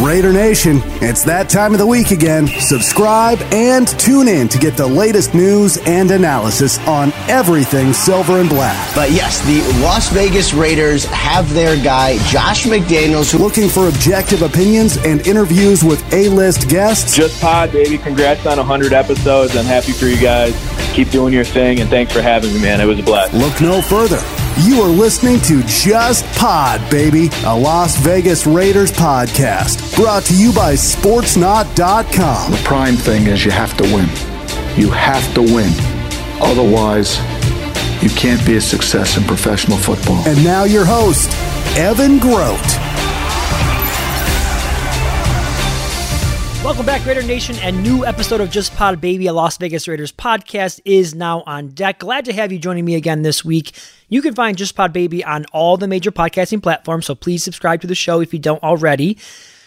Raider Nation, it's that time of the week again. Subscribe and tune in to get the latest news and analysis on everything silver and black. But yes, the Las Vegas Raiders have their guy, Josh McDaniels. Who- Looking for objective opinions and interviews with A-list guests? Just Pod, baby. Congrats on 100 episodes. I'm happy for you guys. Keep doing your thing, and thanks for having me, man. It was a blast. Look no further. You are listening to Just Pod, baby, a Las Vegas Raiders podcast. Brought to you by Sportsnot.com. The prime thing is you have to win. You have to win. Otherwise, you can't be a success in professional football. And now your host, Evan Groat. Welcome back, Raider Nation. A new episode of Just Pod Baby, a Las Vegas Raiders podcast, is now on deck. Glad to have you joining me again this week. You can find Just Pod Baby on all the major podcasting platforms, so please subscribe to the show if you don't already.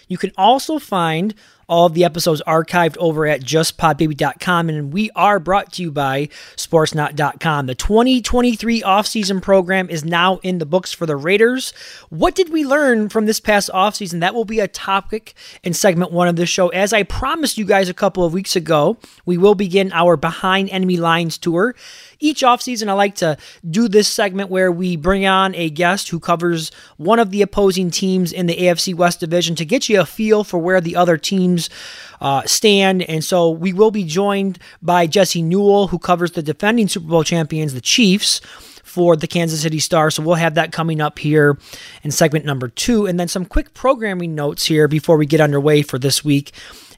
You can also find all of the episodes archived over at justpodbaby.com. And we are brought to you by sportsnot.com. The 2023 offseason program is now in the books for the Raiders. What did we learn from this past offseason? That will be a topic in segment one of the show. As I promised you guys a couple of weeks ago, we will begin our Behind Enemy Lines tour. Each offseason, I like to do this segment where we bring on a guest who covers one of the opposing teams in the AFC West Division to get you a feel for where the other teams uh, stand. And so we will be joined by Jesse Newell, who covers the defending Super Bowl champions, the Chiefs for the Kansas City Star. So we'll have that coming up here in segment number two. And then some quick programming notes here before we get underway for this week.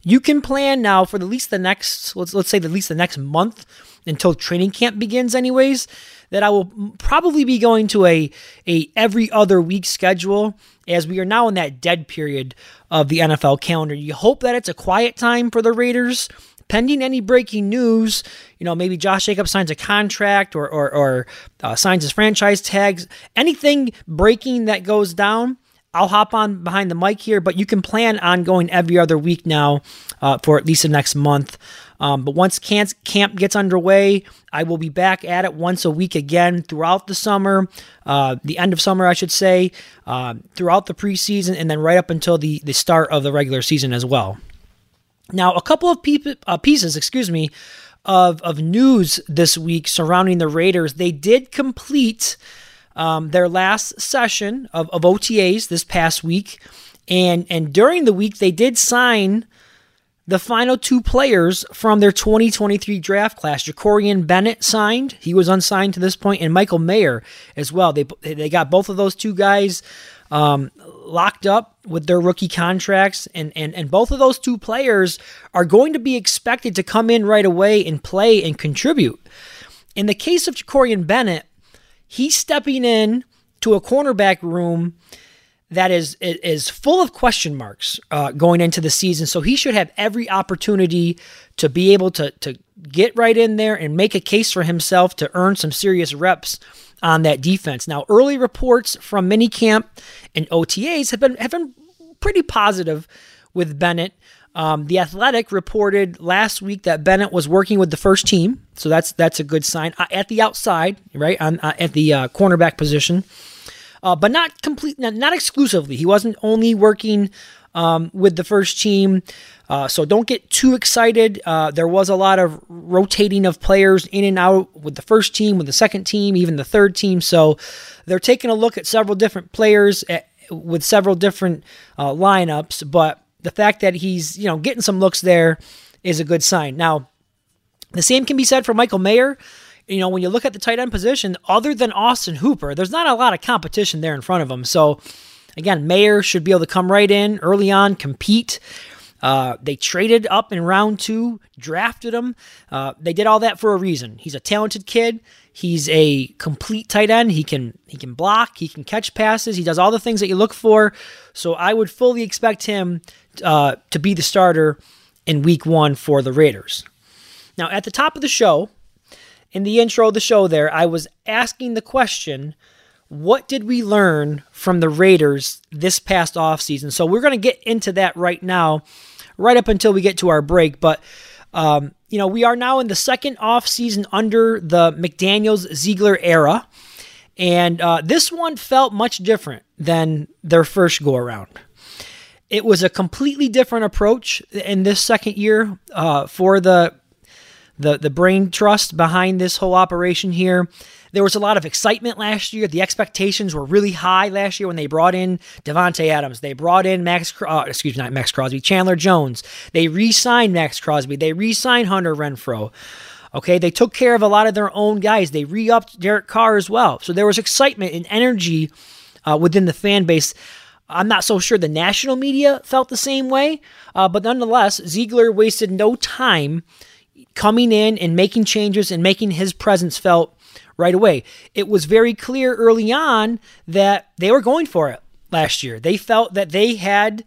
You can plan now for at least the next, let's let's say at least the next month until training camp begins anyways that I will probably be going to a a every other week schedule as we are now in that dead period of the NFL calendar. You hope that it's a quiet time for the Raiders. Pending any breaking news, you know, maybe Josh Jacobs signs a contract or or, or uh, signs his franchise tags. Anything breaking that goes down, I'll hop on behind the mic here, but you can plan on going every other week now uh, for at least the next month. Um, but once camp gets underway, I will be back at it once a week again throughout the summer, uh, the end of summer, I should say, uh, throughout the preseason, and then right up until the, the start of the regular season as well. Now, a couple of pe- uh, pieces, excuse me, of, of news this week surrounding the Raiders. They did complete um, their last session of, of OTAs this past week. And, and during the week, they did sign the final two players from their 2023 draft class. Jakorian Bennett signed. He was unsigned to this point, and Michael Mayer as well. They, they got both of those two guys um, locked up with their rookie contracts, and, and, and both of those two players are going to be expected to come in right away and play and contribute. In the case of Jakorian Bennett, he's stepping in to a cornerback room that is is full of question marks uh, going into the season. So he should have every opportunity to be able to to get right in there and make a case for himself to earn some serious reps on that defense. Now, early reports from minicamp and OTAs have been have been pretty positive with Bennett. Um, the Athletic reported last week that Bennett was working with the first team, so that's that's a good sign uh, at the outside, right on uh, at the uh, cornerback position uh, but not complete, not, not, exclusively. He wasn't only working um, with the first team, uh, so don't get too excited. Uh, there was a lot of rotating of players in and out with the first team, with the second team, even the third team. So they're taking a look at several different players at, with several different lineups. But the fact that he's you know getting some looks there is a good sign. Now, the same can be said for Michael Mayer you know, when you look at the tight end position, other than Austin Hooper, there's not a lot of competition there in front of him. So, again, Mayer should be able to come right in early on, compete. Uh, they traded up in round two, drafted him. Uh, they did all that for a reason. He's a talented kid. He's a complete tight end. He can he can block. He can catch passes. He does all the things that you look for. So I would fully expect him uh, to be the starter in Week One for the Raiders. Now, at the top of the show, in the intro of the show there, I was asking the question, what did we learn from the Raiders this past offseason? So we're going to get into that right now, right up until we get to our break. But, um, you know, we are now in the second off season under the McDaniels Ziegler era. And uh, this one felt much different than their first go around. It was a completely different approach in this second year uh, for the the the brain trust behind this whole operation here. There was a lot of excitement last year. The expectations were really high last year when they brought in Davante Adams. They brought in Max, uh, excuse me, not Maxx Crosby, Chandler Jones. They re-signed Maxx Crosby. They re-signed Hunter Renfrow. Okay, they took care of a lot of their own guys. They re-upped Derek Carr as well. So there was excitement and energy uh, within the fan base. I'm not so sure the national media felt the same way, uh, but nonetheless, Ziegler wasted no time coming in and making changes and making his presence felt right away. It was very clear early on that they were going for it last year. They felt that they had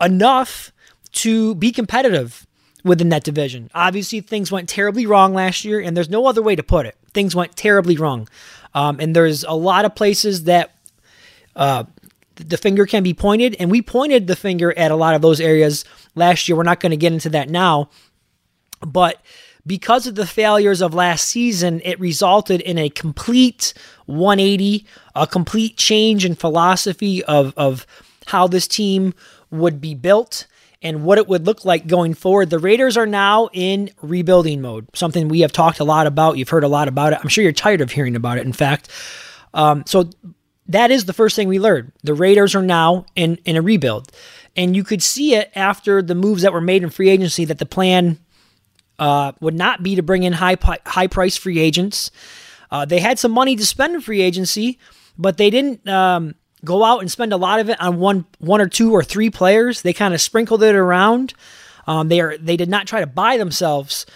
enough to be competitive within that division. Obviously, things went terribly wrong last year, and there's no other way to put it. Things went terribly wrong. Um, and there's a lot of places that uh, the finger can be pointed, and we pointed the finger at a lot of those areas last year. We're not going to get into that now. But because of the failures of last season, it resulted in a complete 180, a complete change in philosophy of, of how this team would be built and what it would look like going forward. The Raiders are now in rebuilding mode, something we have talked a lot about. You've heard a lot about it. I'm sure you're tired of hearing about it, in fact. Um, so that is the first thing we learned. The Raiders are now in, in a rebuild. And you could see it after the moves that were made in free agency that the plan uh, would not be to bring in high high price free agents. Uh, they had some money to spend in free agency, but they didn't um, go out and spend a lot of it on one one or two or three players. They kind of sprinkled it around. Um, they are they did not try to buy themselves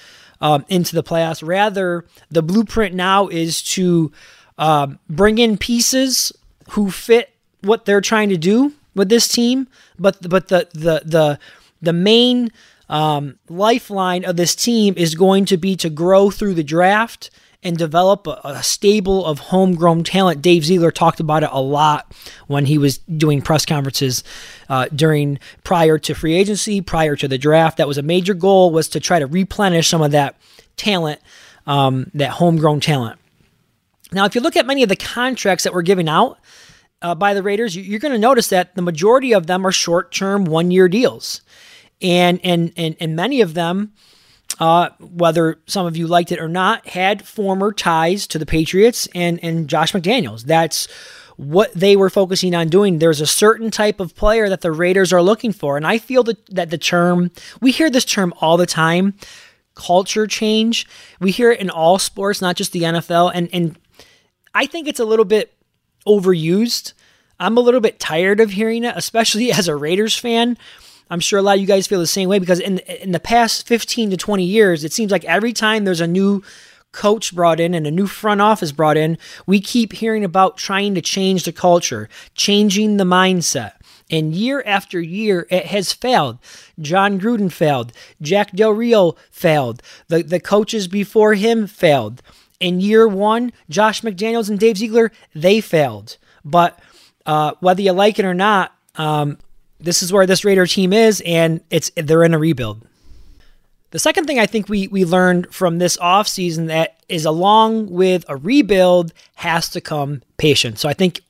um, into the playoffs. Rather, the blueprint now is to um, bring in pieces who fit what they're trying to do with this team. But but the the the the main um, lifeline of this team is going to be to grow through the draft and develop a, a, stable of homegrown talent. Dave Ziegler talked about it a lot when he was doing press conferences uh, during prior to free agency, prior to the draft. That was a major goal was to try to replenish some of that talent, um, that homegrown talent. Now, if you look at many of the contracts that were given out uh, by the Raiders, you're going to notice that the majority of them are short-term, one-year deals and and and, and many of them uh, whether some of you liked it or not, had former ties to the Patriots and, and Josh McDaniels. That's what they were focusing on doing. There's a certain type of player that the Raiders are looking for. And I feel that, that the term, we hear this term all the time culture change. We hear it in all sports, not just the NFL. And, and I think it's a little bit overused. I'm a little bit tired of hearing it, especially as a Raiders fan. I'm sure a lot of you guys feel the same way because in in the past 15 to 20 years, it seems like every time there's a new coach brought in and a new front office brought in, we keep hearing about trying to change the culture, changing the mindset. And year after year, it has failed. Jon Gruden failed. Jack Del Rio failed. The, the coaches before him failed. In year one, Josh McDaniels and Dave Ziegler, they failed. But uh, whether you like it or not, um, this is where this Raider team is, and it's they're in a rebuild. The second thing I think we we learned from this offseason that is along with a rebuild has to come patience. So I think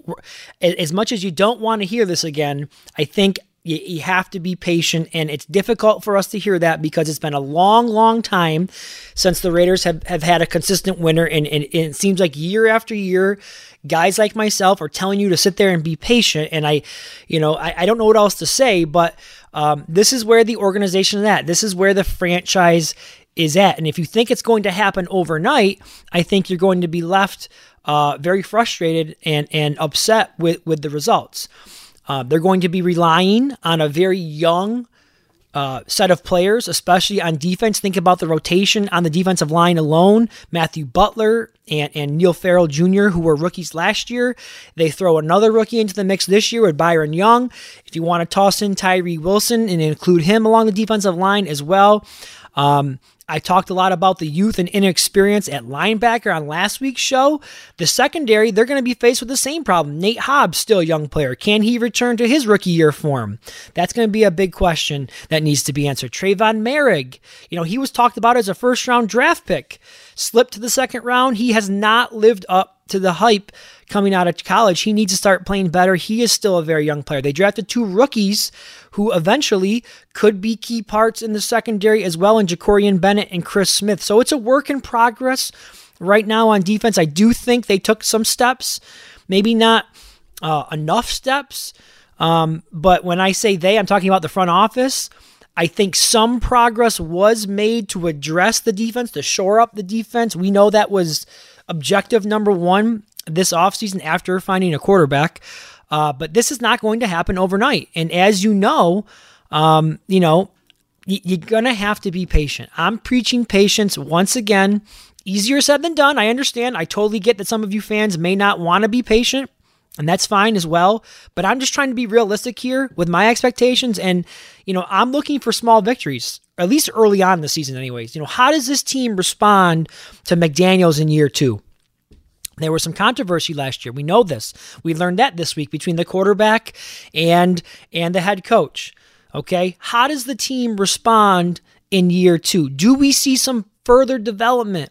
as much as you don't want to hear this again, I think you, you have to be patient, and it's difficult for us to hear that because it's been a long, long time since the Raiders have, have had a consistent winner, and, and, and it seems like year after year, guys like myself are telling you to sit there and be patient. And I, you know, I, I don't know what else to say, but um, this is where the organization is at. This is where the franchise is at. And if you think it's going to happen overnight, I think you're going to be left uh, very frustrated and and upset with with the results. Uh, they're going to be relying on a very young uh, set of players, especially on defense. Think about the rotation on the defensive line alone. Matthew Butler and, and Neil Farrell Jr., who were rookies last year. They throw another rookie into the mix this year with Byron Young. If you want to toss in Tyree Wilson and include him along the defensive line as well. Um, I talked a lot about the youth and inexperience at linebacker on last week's show. The secondary, they're going to be faced with the same problem. Nate Hobbs, still a young player. Can he return to his rookie year form? That's going to be a big question that needs to be answered. Tre'von Moehrig, you know, he was talked about as a first round draft pick, slipped to the second round. He has not lived up to the hype coming out of college. He needs to start playing better. He is still a very young player. They drafted two rookies who eventually could be key parts in the secondary as well in Jakorian Bennett and Chris Smith. So it's a work in progress right now on defense. I do think they took some steps, maybe not uh, enough steps. Um, but when I say they, I'm talking about the front office. I think some progress was made to address the defense, to shore up the defense. We know that was objective number one this offseason after finding a quarterback. Uh, but this is not going to happen overnight. And as you know, um, you know, y- you're going to have to be patient. I'm preaching patience once again. Easier said than done. I understand. I totally get that some of you fans may not want to be patient, and that's fine as well. But I'm just trying to be realistic here with my expectations. And, you know, I'm looking for small victories, at least early on in the season, anyways. You know, how does this team respond to McDaniels in year two? There was some controversy last year. We know this. We learned that this week between the quarterback and and the head coach. Okay? How does the team respond in year 2? Do we see some further development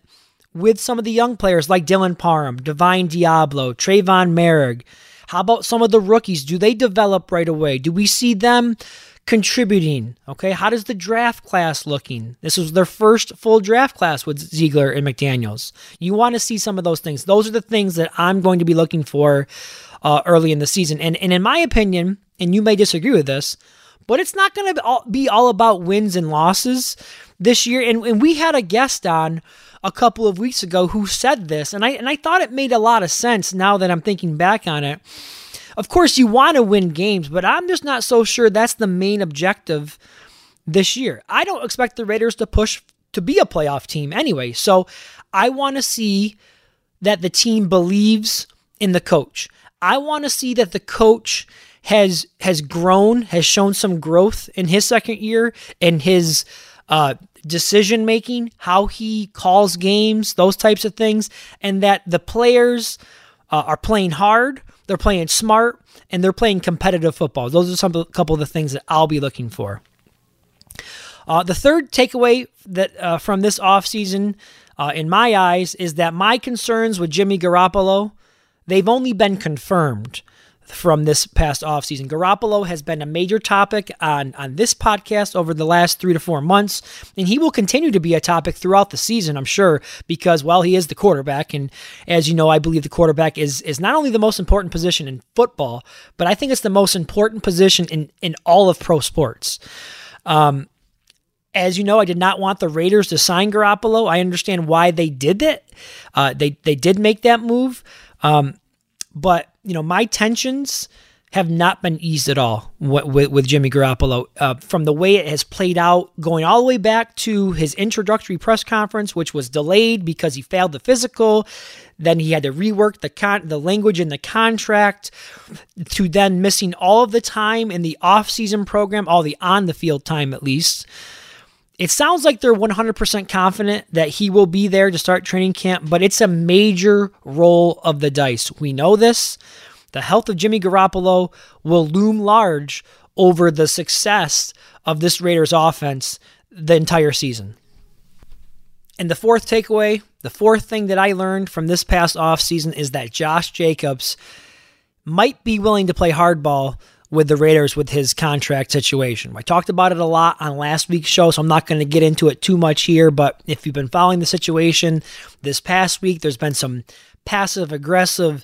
with some of the young players like Dylan Parham, Divine Deablo, Tre'von Moehrig? How about some of the rookies? Do they develop right away? Do we see them contributing. Okay, how does the draft class looking? This was their first full draft class with Ziegler and McDaniels. You want to see some of those things. Those are the things that I'm going to be looking for uh, early in the season. And and in my opinion, and you may disagree with this, but it's not going to be all about wins and losses this year. And, and we had a guest on a couple of weeks ago who said this, and I and I thought it made a lot of sense now that I'm thinking back on it. Of course, you want to win games, but I'm just not so sure that's the main objective this year. I don't expect the Raiders to push to be a playoff team anyway. So I want to see that the team believes in the coach. I want to see that the coach has has grown, has shown some growth in his second year and his uh, decision making, how he calls games, those types of things, and that the players uh, are playing hard, they're playing smart, and they're playing competitive football. Those are some couple of the things that I'll be looking for. Uh, the third takeaway that uh, from this offseason, uh, in my eyes, is that my concerns with Jimmy Garoppolo, they've only been confirmed from this past offseason. Garoppolo has been a major topic on, on this podcast over the last three to four months, and he will continue to be a topic throughout the season, I'm sure, because, well, he is the quarterback. And as you know, I believe the quarterback is, is not only the most important position in football, but I think it's the most important position in, in all of pro sports. Um, as you know, I did not want the Raiders to sign Garoppolo. I understand why they did that. Uh, they they did make that move. Um, but you know, my tensions have not been eased at all with, with Jimmy Garoppolo. Uh, from the way it has played out, going all the way back to his introductory press conference, which was delayed because he failed the physical. Then he had to rework the con- the language in the contract. To then missing all of the time in the off-season program, all the on the field time at least. It sounds like they're 100% confident that he will be there to start training camp, but it's a major roll of the dice. We know this. The health of Jimmy Garoppolo will loom large over the success of this Raiders offense the entire season. And the fourth takeaway, the fourth thing that I learned from this past offseason is that Josh Jacobs might be willing to play hardball with the Raiders with his contract situation. I talked about it a lot on last week's show, so I'm not going to get into it too much here. But if you've been following the situation this past week, there's been some passive aggressive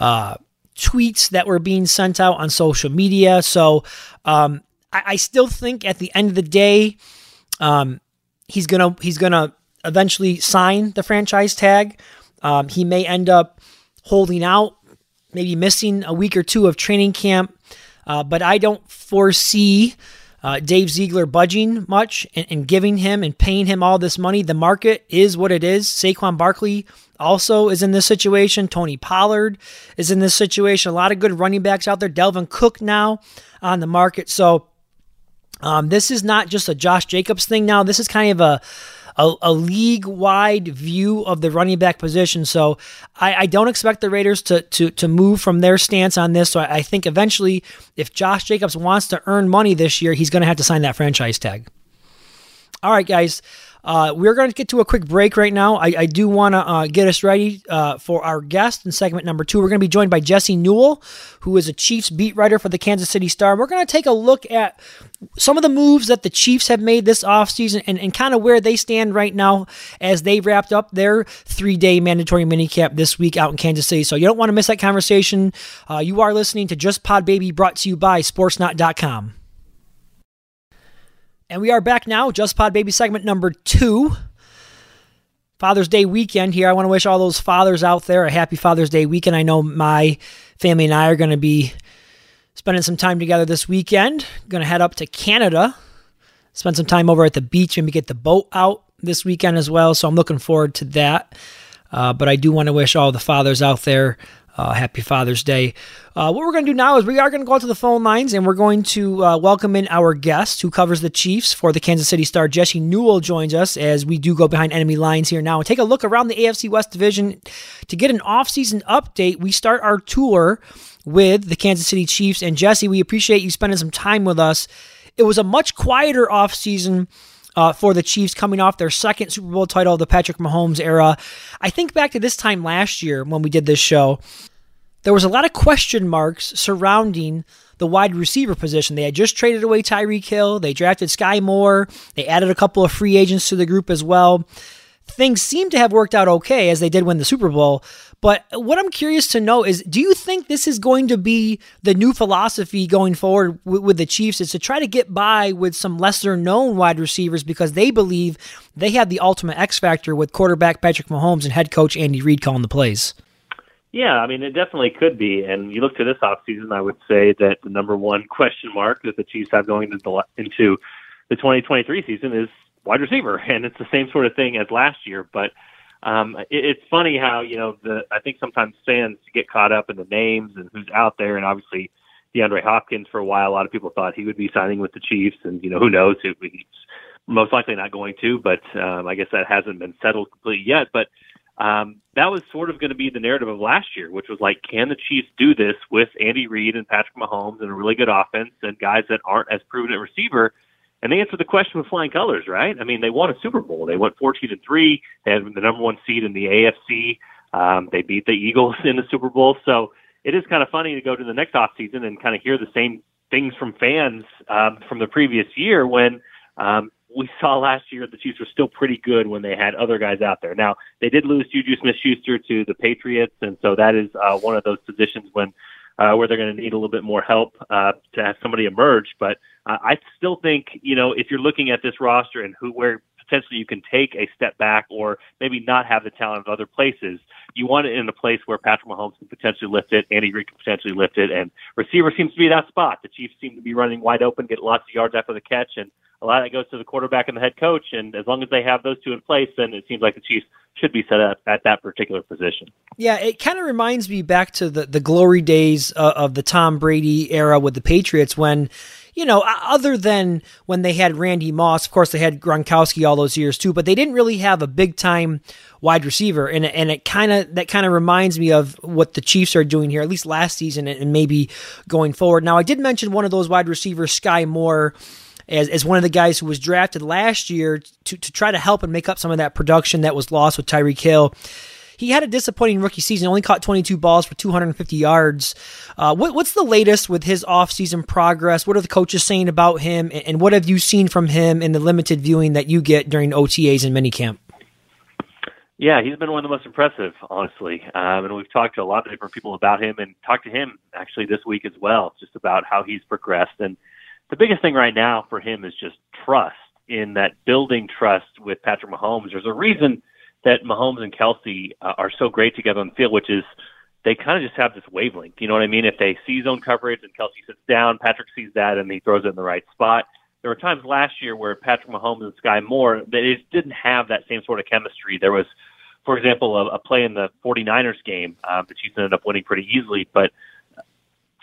uh, tweets that were being sent out on social media. So um, I, I, still think at the end of the day, um, he's gonna he's gonna eventually sign the franchise tag. Um, he may end up holding out, maybe missing a week or two of training camp. Uh, but I don't foresee uh, Dave Ziegler budging much and, and, giving him and paying him all this money. The market is what it is. Saquon Barkley also is in this situation. Tony Pollard is in this situation. A lot of good running backs out there. Dalvin Cook now on the market. So um, this is not just a Josh Jacobs thing now. This is kind of a a, a league wide view of the running back position. So I, I, don't expect the Raiders to, to, to move from their stance on this. So I, I think eventually, if Josh Jacobs wants to earn money this year, he's going to have to sign that franchise tag. All right, guys. Uh, we're going to get to a quick break right now. I, I do want to uh, get us ready uh, for our guest in segment number two. We're going to be joined by Jesse Newell, who is a Chiefs beat writer for the Kansas City Star. We're going to take a look at some of the moves that the Chiefs have made this offseason and, and kind of where they stand right now as they wrapped up their three day mandatory minicamp this week out in Kansas City. So you don't want to miss that conversation. Uh, you are listening to Just Pod Baby brought to you by Sportsnot.com. And we are back now, Just Pod Baby segment number two. Father's Day weekend here. I want to wish all those fathers out there a happy Father's Day weekend. I know my family and I are going to be spending some time together this weekend. Going to head up to Canada, spend some time over at the beach, maybe get the boat out this weekend as well. So I'm looking forward to that. Uh, but I do want to wish all the fathers out there uh, happy Father's Day. Uh, what we're going to do now is we are going to go out to the phone lines and we're going to uh, welcome in our guest who covers the Chiefs for the Kansas City Star. Jesse Newell joins us as we do go behind enemy lines here now and take a look around the AFC West Division to get an offseason update. We start our tour with the Kansas City Chiefs. And Jesse, we appreciate you spending some time with us. It was a much quieter offseason uh, for the Chiefs coming off their second Super Bowl title of the Patrick Mahomes era. I think back to this time last year when we did this show, there was a lot of question marks surrounding the wide receiver position. They had just traded away Tyreek Hill, they drafted Skyy Moore, they added a couple of free agents to the group as well. Things seem to have worked out okay as they did win the Super Bowl, but what I'm curious to know is do you think this is going to be the new philosophy going forward with, with, the Chiefs is to try to get by with some lesser known wide receivers because they believe they have the ultimate X factor with quarterback Patrick Mahomes and head coach Andy Reid calling the plays? Yeah, I mean, it definitely could be. And you look to this offseason, I would say that the number one question mark that the Chiefs have going into the, into the 2023 season is wide receiver. And it's the same sort of thing as last year. But um, it, it's funny how you know the I think sometimes fans get caught up in the names and who's out there, and obviously DeAndre Hopkins for a while. A lot of people thought he would be signing with the Chiefs, and you know who knows if he's most likely not going to, but um, I guess that hasn't been settled completely yet. But um, that was sort of going to be the narrative of last year, which was like, can the Chiefs do this with Andy Reid and Patrick Mahomes and a really good offense and guys that aren't as proven at receiver? And they answered the question with flying colors, right? I mean, they won a Super Bowl. They went 14 and three. They had the number one seed in the AFC. Um, they beat the Eagles in the Super Bowl. So it is kind of funny to go to the next off season and kind of hear the same things from fans um, from the previous year when um, we saw last year the Chiefs were still pretty good when they had other guys out there. Now they did lose Juju Smith-Schuster to the Patriots, and so that is uh, one of those positions when uh, where they're going to need a little bit more help uh, to have somebody emerge. But uh, I still think, you know, if you're looking at this roster and who where potentially you can take a step back or maybe not have the talent of other places, you want it in a place where Patrick Mahomes can potentially lift it, Andy Reid can potentially lift it, and receiver seems to be that spot. The Chiefs seem to be running wide open, get lots of yards after the catch, and a lot of that goes to the quarterback and the head coach. And as long as they have those two in place, then it seems like the Chiefs should be set up at that particular position. Yeah, it kind of reminds me back to the, the glory days uh, of the Tom Brady era with the Patriots when, you know, other than when they had Randy Moss, of course they had Gronkowski all those years too, but they didn't really have a big time wide receiver, and and it kind of that kind of reminds me of what the Chiefs are doing here, at least last season, and maybe going forward. Now, I did mention one of those wide receivers, Skyy Moore as, as one of the guys who was drafted last year to, to try to help and make up some of that production that was lost with Tyreek Hill. He had a disappointing rookie season, only caught 22 balls for 250 yards. Uh, what, what's the latest with his offseason progress? What are the coaches saying about him? And, and what have you seen from him in the limited viewing that you get during OTAs and minicamp? Yeah, he's been one of the most impressive, honestly. Um, and we've talked to a lot of different people about him and talked to him actually this week as well, just about how he's progressed. And the biggest thing right now for him is just trust in that building trust with Patrick Mahomes. There's a reason that Mahomes and Kelce uh, are so great together on the field, which is they kind of just have this wavelength. You know what I mean? If they see zone coverage and Kelce sits down, Patrick sees that and he throws it in the right spot. There were times last year where Patrick Mahomes and Skyy Moore, they just didn't have that same sort of chemistry. There was, for example, a, a play in the 49ers game. Uh, the Chiefs ended up winning pretty easily, but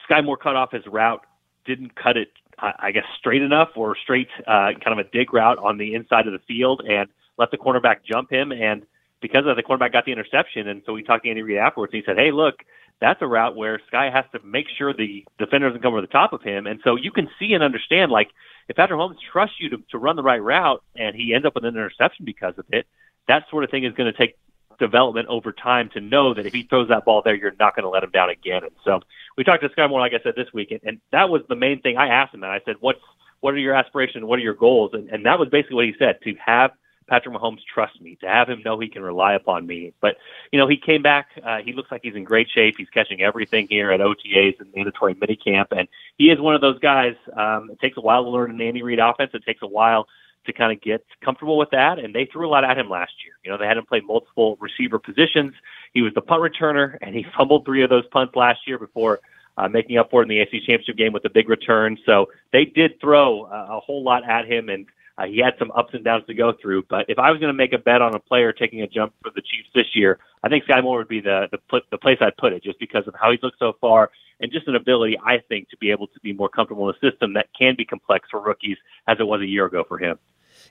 Skyy Moore cut off his route, didn't cut it I guess, straight enough or straight uh, kind of a dig route on the inside of the field and let the cornerback jump him. And because of the cornerback got the interception. And so we talked to Andy Reid afterwards. And he said, "Hey, look, that's a route where Skyy has to make sure the defender doesn't come over the top of him. And so you can see and understand, like, if Patrick Mahomes trusts you to, to run the right route and he ends up with an interception because of it, that sort of thing is going to take development over time to know that if he throws that ball there, you're not going to let him down again. And so we talked to Skyy Moore, like I said, this week, and, and that was the main thing I asked him. And I said, what's, what are your aspirations? What are your goals? And, and that was basically what he said, to have Patrick Mahomes trust me, to have him know he can rely upon me. But, you know, he came back. Uh, he looks like he's in great shape. He's catching everything here at OTAs and mandatory minicamp. And he is one of those guys. Um, it takes a while to learn an Andy Reid offense. It takes a while to kind of get comfortable with that. And they threw a lot at him last year. You know, they had him play multiple receiver positions. He was the punt returner, and he fumbled three of those punts last year before uh, making up for it in the AFC Championship game with a big return. So they did throw uh, a whole lot at him, and uh, he had some ups and downs to go through. But if I was going to make a bet on a player taking a jump for the Chiefs this year, I think Skyy Moore would be the the, the place I'd put it, just because of how he's looked so far and just an ability, I think, to be able to be more comfortable in a system that can be complex for rookies as it was a year ago for him.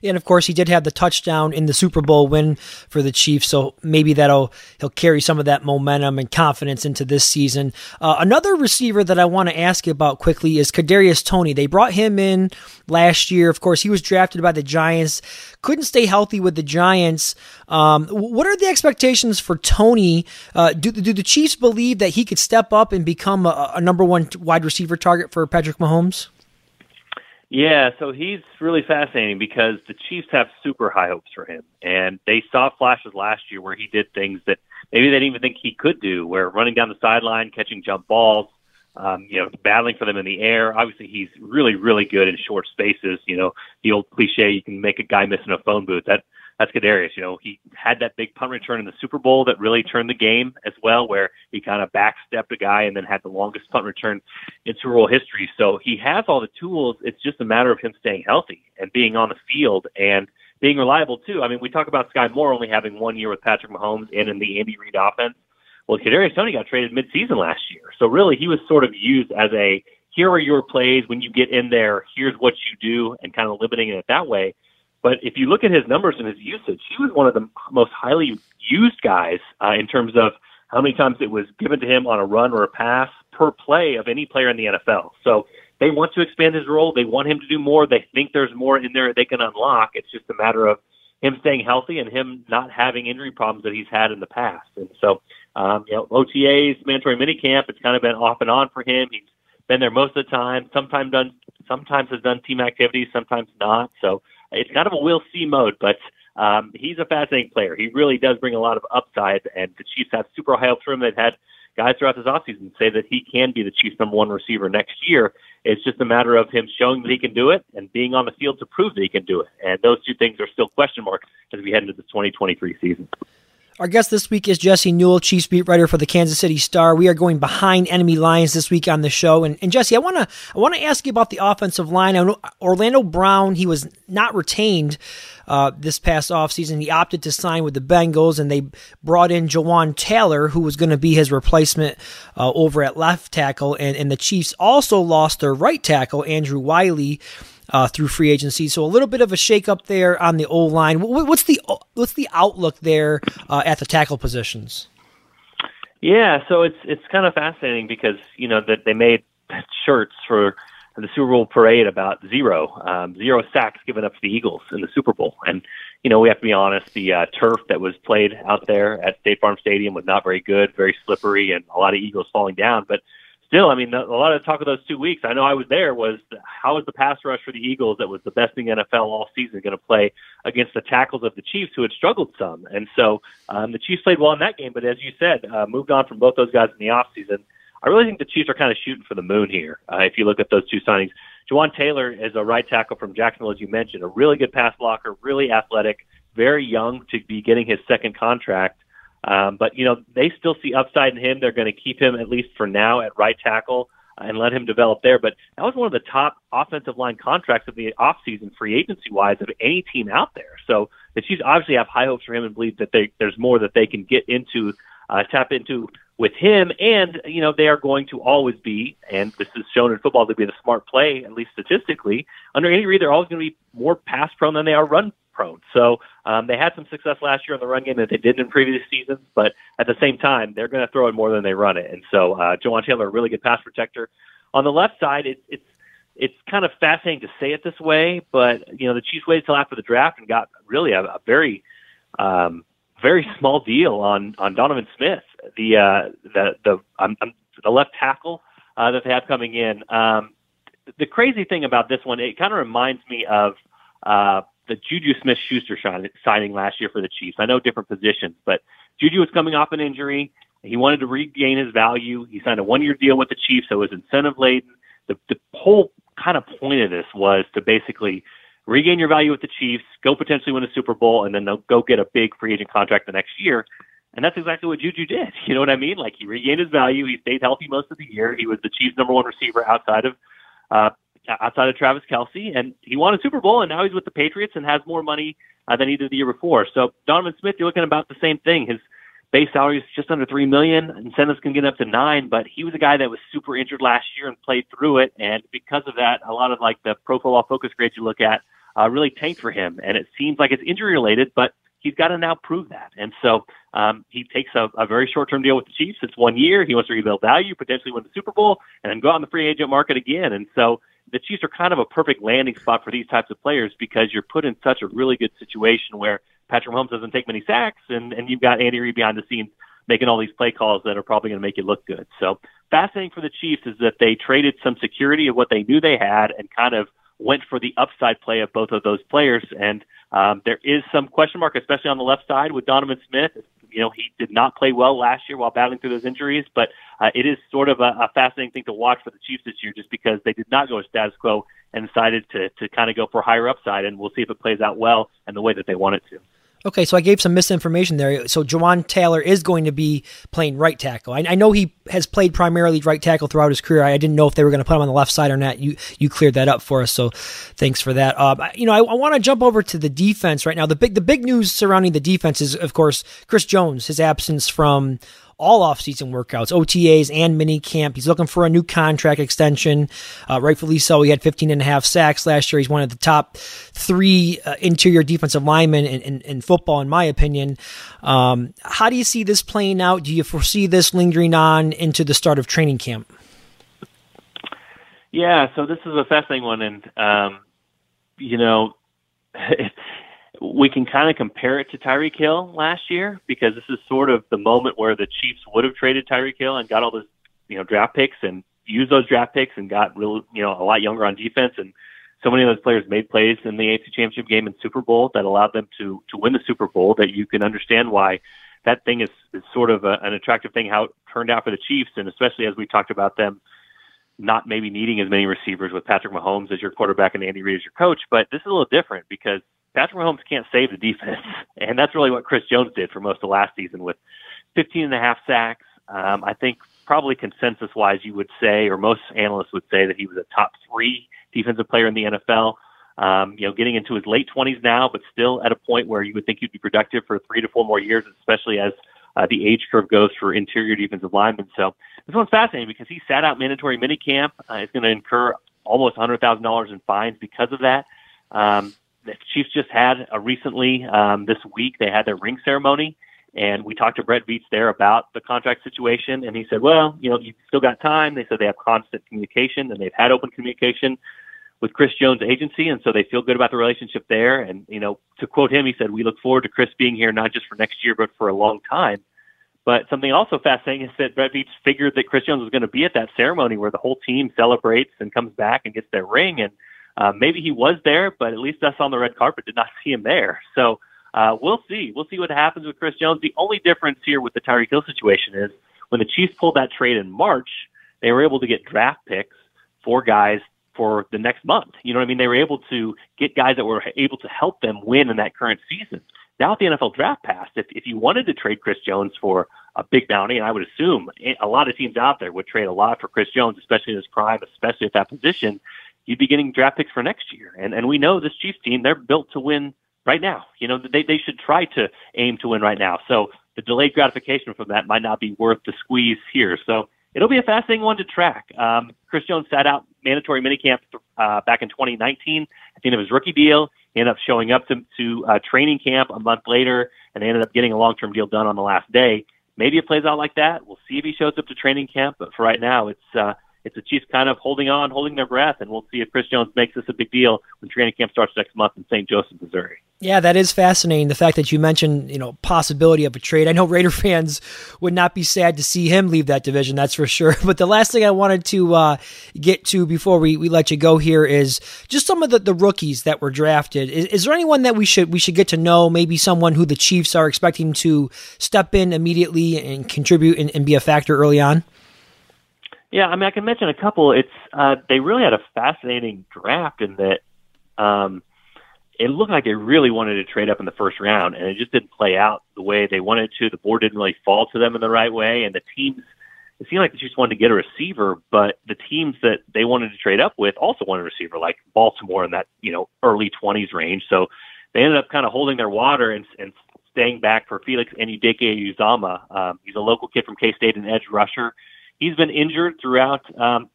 And of course, he did have the touchdown in the Super Bowl win for the Chiefs, so maybe that'll he'll carry some of that momentum and confidence into this season. Uh, another receiver that I want to ask you about quickly is Kadarius Toney. They brought him in last year. Of course, he was drafted by the Giants. Couldn't stay healthy with the Giants. Um, what are the expectations for Toney? Uh, do, do the Chiefs believe that he could step up and become a, a number one wide receiver target for Patrick Mahomes? Yeah, so he's really fascinating because the Chiefs have super high hopes for him. And they saw flashes last year where he did things that maybe they didn't even think he could do, where running down the sideline, catching jump balls, um, you know, battling for them in the air. Obviously, he's really, really good in short spaces. You know, the old cliche, you can make a guy miss in a phone booth. That that's Kadarius. You know, he had that big punt return in the Super Bowl that really turned the game as well, where he kind of backstepped a guy and then had the longest punt return in Super Bowl history. So he has all the tools. It's just a matter of him staying healthy and being on the field and being reliable too. I mean, we talk about Skyy Moore only having one year with Patrick Mahomes and in the Andy Reid offense. Well, Kadarius Toney got traded midseason last year, so really he was sort of used as a here are your plays when you get in there. Here's what you do, and kind of limiting it that way. But if you look at his numbers and his usage, he was one of the most highly used guys uh, in terms of how many times it was given to him on a run or a pass per play of any player in the NFL. So they want to expand his role. They want him to do more. They think there's more in there they can unlock. It's just a matter of him staying healthy and him not having injury problems that he's had in the past. And so, um, you know, OTAs, mandatory minicamp, it's kind of been off and on for him. He's been there most of the time. Sometimes done, sometimes has done team activities, sometimes not. So it's kind of a we'll see mode, but um, he's a fascinating player. He really does bring a lot of upside, and the Chiefs have super high hopes for him. They've had guys throughout this offseason say that he can be the Chiefs' number one receiver next year. It's just a matter of him showing that he can do it and being on the field to prove that he can do it. And those two things are still question marks as we head into the 2023 season. Our guest this week is Jesse Newell, Chiefs beat writer for the Kansas City Star. We are going behind enemy lines this week on the show, and, and Jesse, I want to I want to ask you about the offensive line. I know Orlando Brown he was not retained uh, this past offseason. He opted to sign with the Bengals, and they brought in Jawaan Taylor, who was going to be his replacement uh, over at left tackle. And, and the Chiefs also lost their right tackle, Andrew Wylie uh, through free agency. So a little bit of a shakeup there on the O line. What's the what's the outlook there uh, at the tackle positions? Yeah, so it's it's kind of fascinating because you know that they made shirts for the Super Bowl parade about zero um, zero sacks given up to the Eagles in the Super Bowl, and you know we have to be honest, the uh, turf that was played out there at State Farm Stadium was not very good, very slippery, and a lot of Eagles falling down, but still, I mean, a lot of talk of those two weeks, I know I was there, was how is the pass rush for the Eagles that was the best in the NFL all season going to play against the tackles of the Chiefs who had struggled some? And so um, the Chiefs played well in that game, but as you said, uh, moved on from both those guys in the offseason. I really think the Chiefs are kind of shooting for the moon here. Uh, if you look at those two signings, Jawaan Taylor is a right tackle from Jacksonville, as you mentioned, a really good pass blocker, really athletic, very young to be getting his second contract. Um, but you know they still see upside in him. They're going to keep him at least for now at right tackle and let him develop there. But that was one of the top offensive line contracts of the offseason, free agency wise, of any team out there. So the Chiefs obviously have high hopes for him and believe that they, there's more that they can get into, uh, tap into with him. And you know they are going to always be, and this is shown in football to be the smart play, at least statistically. Under Andy Reid, they're always going to be more pass prone than they are run prone. So um, they had some success last year in the run game that they didn't in previous seasons, but at the same time, they're going to throw it more than they run it. And so uh, Jawaan Taylor, a really good pass protector. On the left side, it, it's it's kind of fascinating to say it this way, but you know the Chiefs waited till after the draft and got really a, a very um, very small deal on on Donovan Smith, the uh, the the um, the left tackle uh, that they have coming in. Um, the crazy thing about this one, it kind of reminds me of uh, the Juju Smith Schuster signing last year for the Chiefs. I know different positions, but Juju was coming off an injury. He wanted to regain his value. He signed a one year deal with the Chiefs, so it was incentive laden. The, the whole kind of point of this was to basically regain your value with the Chiefs, go potentially win a Super Bowl, and then they'll go get a big free agent contract the next year. And that's exactly what Juju did. You know what I mean? Like he regained his value. He stayed healthy most of the year. He was the Chiefs' number one receiver outside of uh, outside of Travis Kelce, and he won a Super Bowl, and now he's with the Patriots and has more money uh, than he did the year before. So Donovan Smith, you're looking about the same thing. His base salary is just under three million. Incentives can get up to nine, but he was a guy that was super injured last year and played through it, and because of that, a lot of like the Pro Football Focus grades you look at uh, really tanked for him. And it seems like it's injury related, but he's got to now prove that. And so um, he takes a, a very short term deal with the Chiefs. It's one year. He wants to rebuild value, potentially win the Super Bowl, and then go out in the free agent market again. And so the Chiefs are kind of a perfect landing spot for these types of players because you're put in such a really good situation where Patrick Mahomes doesn't take many sacks, and, and you've got Andy Reid behind the scenes making all these play calls that are probably going to make you look good. So fascinating for the Chiefs is that they traded some security of what they knew they had and kind of went for the upside play of both of those players. And um, there is some question mark, especially on the left side with Donovan Smith. You know, he did not play well last year while battling through those injuries, but uh, it is sort of a, a fascinating thing to watch for the Chiefs this year, just because they did not go status quo and decided to to kind of go for higher upside, and we'll see if it plays out well and the way that they want it to. Okay, so I gave some misinformation there. So Jawaan Taylor is going to be playing right tackle. I, I, know he has played primarily right tackle throughout his career. I, I didn't know if they were going to put him on the left side or not. You you cleared that up for us, so thanks for that. Um, you know, I, I want to jump over to the defense right now. The big the big news surrounding the defense is, of course, Chris Jones, his absence from all offseason workouts, OTAs, and mini camp. He's looking for a new contract extension. Uh, rightfully so. He had 15 and a half sacks last year. He's one of the top three uh, interior defensive linemen in, in, in, football, in my opinion. Um, how do you see this playing out? Do you foresee this lingering on into the start of training camp? Yeah, so this is a fascinating one, and um, you know, we can kind of compare it to Tyreek Hill last year because this is sort of the moment where the Chiefs would have traded Tyreek Hill and got all those, you know, draft picks and used those draft picks and got real, you know, a lot younger on defense. And so many of those players made plays in the AFC Championship game and Super Bowl that allowed them to to win the Super Bowl. That you can understand why that thing is, is sort of a, an attractive thing how it turned out for the Chiefs, and especially as we talked about them not maybe needing as many receivers with Patrick Mahomes as your quarterback and Andy Reid as your coach. But this is a little different because Patrick Mahomes can't save the defense, and that's really what Chris Jones did for most of last season with 15 and a half sacks. Um, I think probably consensus-wise, you would say, or most analysts would say that he was a top three defensive player in the NFL. Um, you know, getting into his late 20s now, but still at a point where you would think he'd be productive for three to four more years, especially as uh, the age curve goes for interior defensive linemen. So this one's fascinating because he sat out mandatory minicamp. Uh, he's going to incur almost $100,000 in fines because of that. Um, the Chiefs just had a recently um, this week. They had their ring ceremony, and we talked to Brett Veach there about the contract situation, and he said, "Well, you know, you've still got time." They said they have constant communication, and they've had open communication with Chris Jones' agency, and so they feel good about the relationship there. And you know, to quote him, he said, "We look forward to Chris being here not just for next year, but for a long time." But something also fascinating is that Brett Veach figured that Chris Jones was going to be at that ceremony where the whole team celebrates and comes back and gets their ring, and uh, maybe he was there, but at least us on the red carpet did not see him there. So uh, we'll see. We'll see what happens with Chris Jones. The only difference here with the Tyreek Hill situation is when the Chiefs pulled that trade in March, they were able to get draft picks for guys for the next month. You know what I mean? They were able to get guys that were able to help them win in that current season. Now with the NFL draft passed, if, if you wanted to trade Chris Jones for a big bounty, and I would assume a lot of teams out there would trade a lot for Chris Jones, especially in his prime, especially at that position, you'd be getting draft picks for next year. And and we know this Chiefs team, they're built to win right now. You know, they they should try to aim to win right now. So the delayed gratification from that might not be worth the squeeze here. So it'll be a fascinating one to track. Um, Chris Jones sat out mandatory minicamp uh, back in 2019 at the end of his rookie deal. He ended up showing up to, to uh, training camp a month later, and they ended up getting a long term deal done on the last day. Maybe it plays out like that. We'll see if he shows up to training camp, but for right now, it's uh, it's the Chiefs kind of holding on, holding their breath, and we'll see if Chris Jones makes this a big deal when training camp starts next month in St. Joseph, Missouri. Yeah, that is fascinating. The fact that you mentioned, you know, possibility of a trade. I know Raider fans would not be sad to see him leave that division, that's for sure. But the last thing I wanted to uh, get to before we, we let you go here is just some of the, the rookies that were drafted. Is, is there anyone that we should we should get to know? Maybe someone who the Chiefs are expecting to step in immediately and contribute and, and be a factor early on? Yeah, I mean, I can mention a couple. It's uh, they really had a fascinating draft in that um, it looked like they really wanted to trade up in the first round, and it just didn't play out the way they wanted to. The board didn't really fall to them in the right way, and the teams. It seemed like they just wanted to get a receiver, but the teams that they wanted to trade up with also wanted a receiver, like Baltimore in that you know early 20s range. So they ended up kind of holding their water and, and staying back for Felix Anudike-Uzomah. Um, he's a local kid from K State, an edge rusher he's been injured throughout um,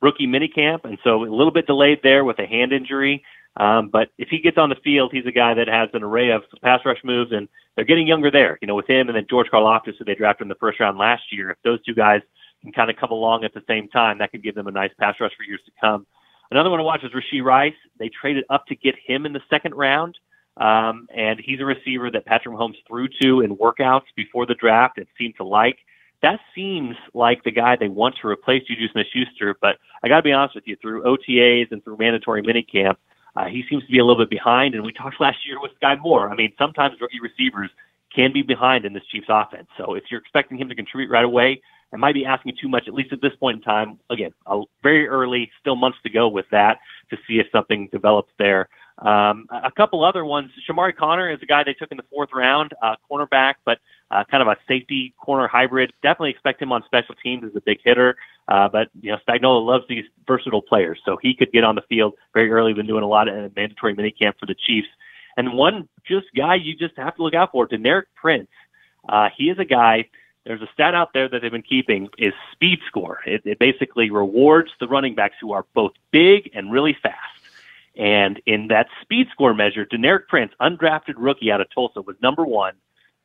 rookie minicamp, and so a little bit delayed there with a hand injury. Um, but if he gets on the field, he's a guy that has an array of pass rush moves, and they're getting younger there. You know, with him and then George Karlaftis, who they drafted in the first round last year. If those two guys can kind of come along at the same time, that could give them a nice pass rush for years to come. Another one to watch is Rashee Rice. They traded up to get him in the second round. Um, and he's a receiver that Patrick Mahomes threw to in workouts before the draft and seemed to like that seems like the guy they want to replace Juju Smith-Schuster. But I got to be honest with you, through OTAs and through mandatory minicamp, uh, he seems to be a little bit behind. And we talked last year with Skyy Moore. I mean, sometimes rookie receivers can be behind in this Chiefs offense. So if you're expecting him to contribute right away, it might be asking too much, at least at this point in time. Again, very early, still months to go with that to see if something develops there. Um, a couple other ones. Chamarri Conner is a guy they took in the fourth round, uh, cornerback, but uh, kind of a safety corner hybrid. Definitely expect him on special teams as a big hitter. Uh, but you know, Spagnuolo loves these versatile players, so he could get on the field very early. Been doing a lot of mandatory minicamp for the Chiefs. And one just guy you just have to look out for, Deneric Prince. Uh, he is a guy. There's a stat out there that they've been keeping is speed score. It, it basically rewards the running backs who are both big and really fast. And in that speed score measure, Deneric Prince, undrafted rookie out of Tulsa, was number one.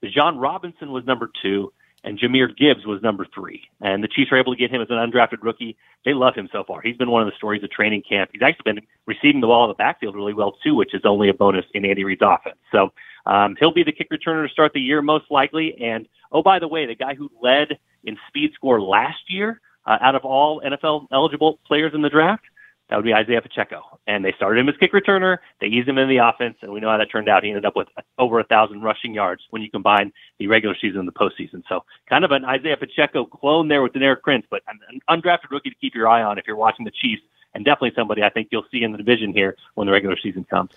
Bijan Robinson was number two, and Jahmyr Gibbs was number three. And the Chiefs were able to get him as an undrafted rookie. They love him so far. He's been one of the stories of training camp. He's actually been receiving the ball in the backfield really well too, which is only a bonus in Andy Reid's offense. So um, he'll be the kick returner to start the year most likely. And oh, by the way, the guy who led in speed score last year uh, out of all NFL eligible players in the draft that would be Isaiah Pacheco. And they started him as kick returner. They eased him in the offense, and we know how that turned out. He ended up with over a thousand rushing yards when you combine the regular season and the postseason. So kind of an Isaiah Pacheco clone there with Deneric Prince, but an undrafted rookie to keep your eye on if you're watching the Chiefs, and definitely somebody I think you'll see in the division here when the regular season comes.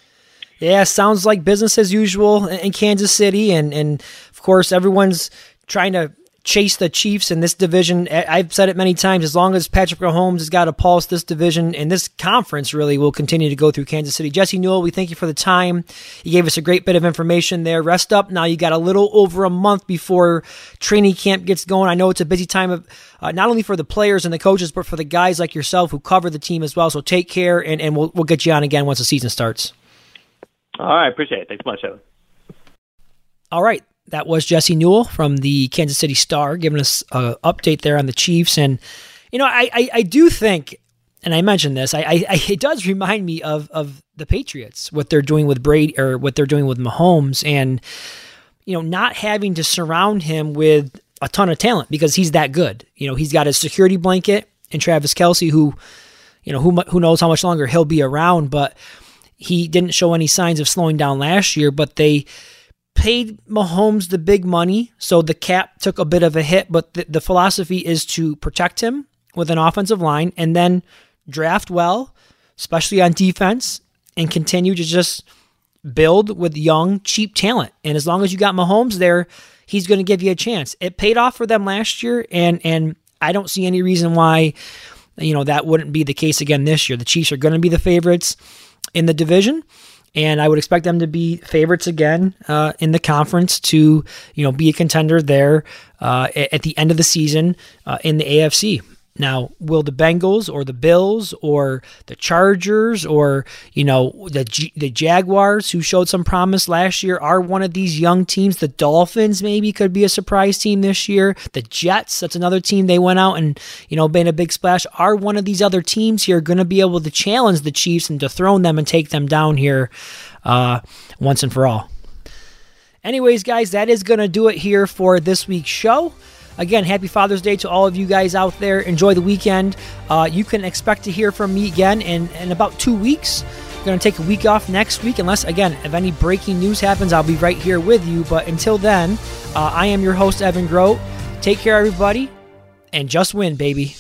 Yeah, sounds like business as usual in Kansas City, and and of course everyone's trying to chase the Chiefs in this division. I've said it many times. As long as Patrick Mahomes has got a pulse, this division and this conference really will continue to go through Kansas City. Jesse Newell, we thank you for the time. You gave us a great bit of information there. Rest up. Now you got a little over a month before training camp gets going. I know it's a busy time of uh, not only for the players and the coaches, but for the guys like yourself who cover the team as well. So take care, and, and we'll we'll get you on again once the season starts. All right, appreciate it. Thanks so much, Evan. All right that was Jesse Newell from the Kansas City Star giving us an update there on the Chiefs. And, you know, I, I, I do think, and I mentioned this, I, I, it does remind me of, of the Patriots, what they're doing with Brady or what they're doing with Mahomes and, you know, not having to surround him with a ton of talent because he's that good. You know, he's got his security blanket and Travis Kelce, who, you know, who, who knows how much longer he'll be around, but he didn't show any signs of slowing down last year, but they, paid Mahomes the big money, so the cap took a bit of a hit, but the, the philosophy is to protect him with an offensive line and then draft well, especially on defense, and continue to just build with young, cheap talent. And as long as you got Mahomes there, he's going to give you a chance. It paid off for them last year, and and I don't see any reason why you know that wouldn't be the case again this year. The Chiefs are going to be the favorites in the division and I would expect them to be favorites again uh, in the conference to you know be a contender there uh, at the end of the season uh, in the AFC. Now, will the Bengals or the Bills or the Chargers or you know the G- the Jaguars who showed some promise last year are one of these young teams? The Dolphins maybe could be a surprise team this year. The Jets, that's another team they went out and you know made a big splash. Are one of these other teams here going to be able to challenge the Chiefs and dethrone them and take them down here uh, once and for all? Anyways, guys, that is going to do it here for this week's show. Again, happy Father's Day to all of you guys out there. Enjoy the weekend. Uh, you can expect to hear from me again in, in about two weeks. Going to take a week off next week, unless, again, if any breaking news happens, I'll be right here with you. But until then, uh, I am your host, Evan Groat. Take care, everybody, and just win, baby.